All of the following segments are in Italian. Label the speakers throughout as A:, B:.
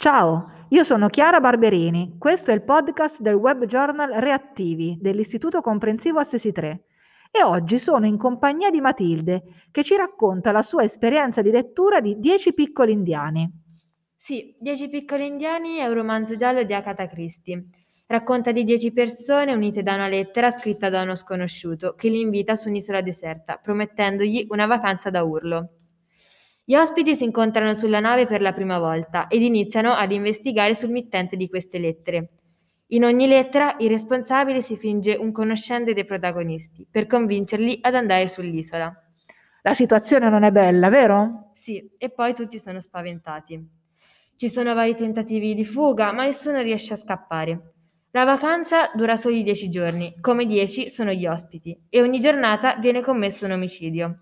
A: Ciao, io sono Chiara Barberini, questo è il podcast del web journal Reattivi dell'Istituto Comprensivo Assesi 3 e oggi sono in compagnia di Matilde che ci racconta la sua esperienza di lettura di Dieci piccoli indiani.
B: Sì, Dieci piccoli indiani è un romanzo giallo di Agatha Christie. Racconta di dieci persone unite da una lettera scritta da uno sconosciuto che li invita su un'isola deserta, promettendogli una vacanza da urlo. Gli ospiti si incontrano sulla nave per la prima volta ed iniziano ad investigare sul mittente di queste lettere. In ogni lettera il responsabile si finge un conoscente dei protagonisti per convincerli ad andare sull'isola.
A: La situazione non è bella, vero?
B: Sì, e poi tutti sono spaventati. Ci sono vari tentativi di fuga, ma nessuno riesce a scappare. La vacanza dura soli dieci giorni, come dieci sono gli ospiti, e ogni giornata viene commesso un omicidio.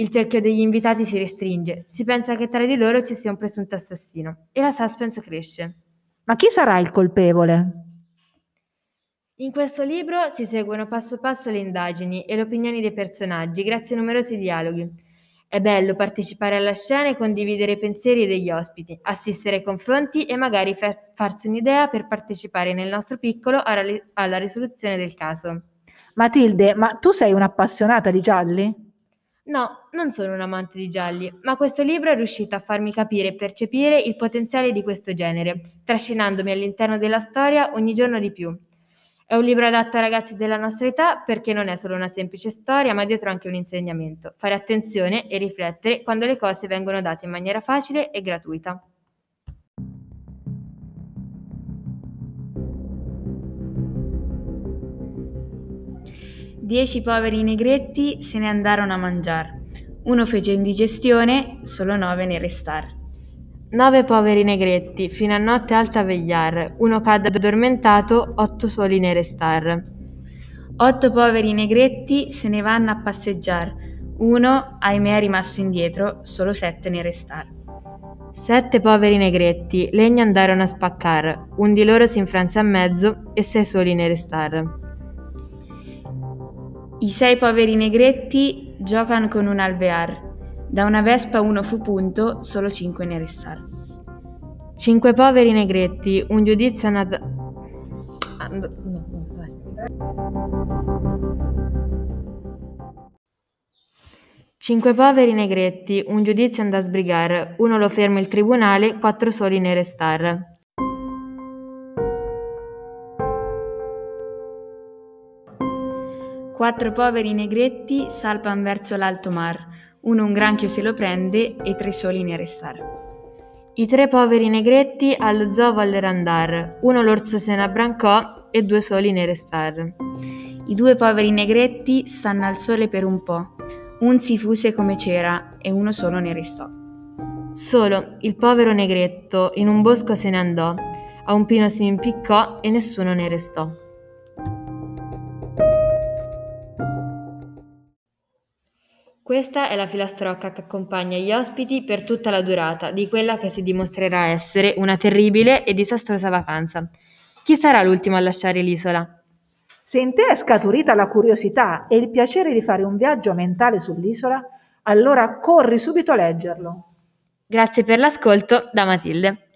B: Il cerchio degli invitati si restringe, si pensa che tra di loro ci sia un presunto assassino e la suspense cresce.
A: Ma chi sarà il colpevole?
B: In questo libro si seguono passo passo le indagini e le opinioni dei personaggi grazie a numerosi dialoghi. È bello partecipare alla scena e condividere i pensieri degli ospiti, assistere ai confronti e magari fa- farsi un'idea per partecipare nel nostro piccolo alla, alla risoluzione del caso.
A: Matilde, ma tu sei un'appassionata di gialli?
B: No, non sono un amante di gialli, ma questo libro è riuscito a farmi capire e percepire il potenziale di questo genere, trascinandomi all'interno della storia ogni giorno di più. È un libro adatto a ragazzi della nostra età perché non è solo una semplice storia, ma dietro anche un insegnamento. Fare attenzione e riflettere quando le cose vengono date in maniera facile e gratuita.
C: Dieci poveri negretti se ne andarono a mangiar. Uno fece indigestione, solo nove ne restar.
B: Nove poveri negretti, fino a notte alta a vegliar. Uno cadde addormentato, otto soli ne restar.
C: Otto poveri negretti se ne vanno a passeggiar. Uno, ahimè, è rimasto indietro, solo sette ne restar.
B: Sette poveri negretti, legna andarono a spaccar. Un di loro si infranse a mezzo e sei soli ne restar.
C: I sei poveri negretti giocano con un alvear. Da una vespa uno fu punto, solo cinque ne restarono.
B: Cinque poveri negretti, un giudizio andato... Cinque poveri negretti, un giudizio andò a sbrigare, uno lo ferma il tribunale, quattro soli ne restar.
C: Quattro poveri negretti salpan verso l'alto mar, uno un granchio se lo prende e tre soli ne restar.
B: I tre poveri negretti allo zoo vollero andar, uno l'orso se ne abbrancò e due soli ne restar.
C: I due poveri negretti stanno al sole per un po', un si fuse come c'era e uno solo ne restò.
B: Solo il povero negretto in un bosco se ne andò, a un pino si impiccò e nessuno ne restò. Questa è la filastrocca che accompagna gli ospiti per tutta la durata di quella che si dimostrerà essere una terribile e disastrosa vacanza. Chi sarà l'ultimo a lasciare l'isola?
A: Se in te è scaturita la curiosità e il piacere di fare un viaggio mentale sull'isola, allora corri subito a leggerlo.
B: Grazie per l'ascolto da Matilde.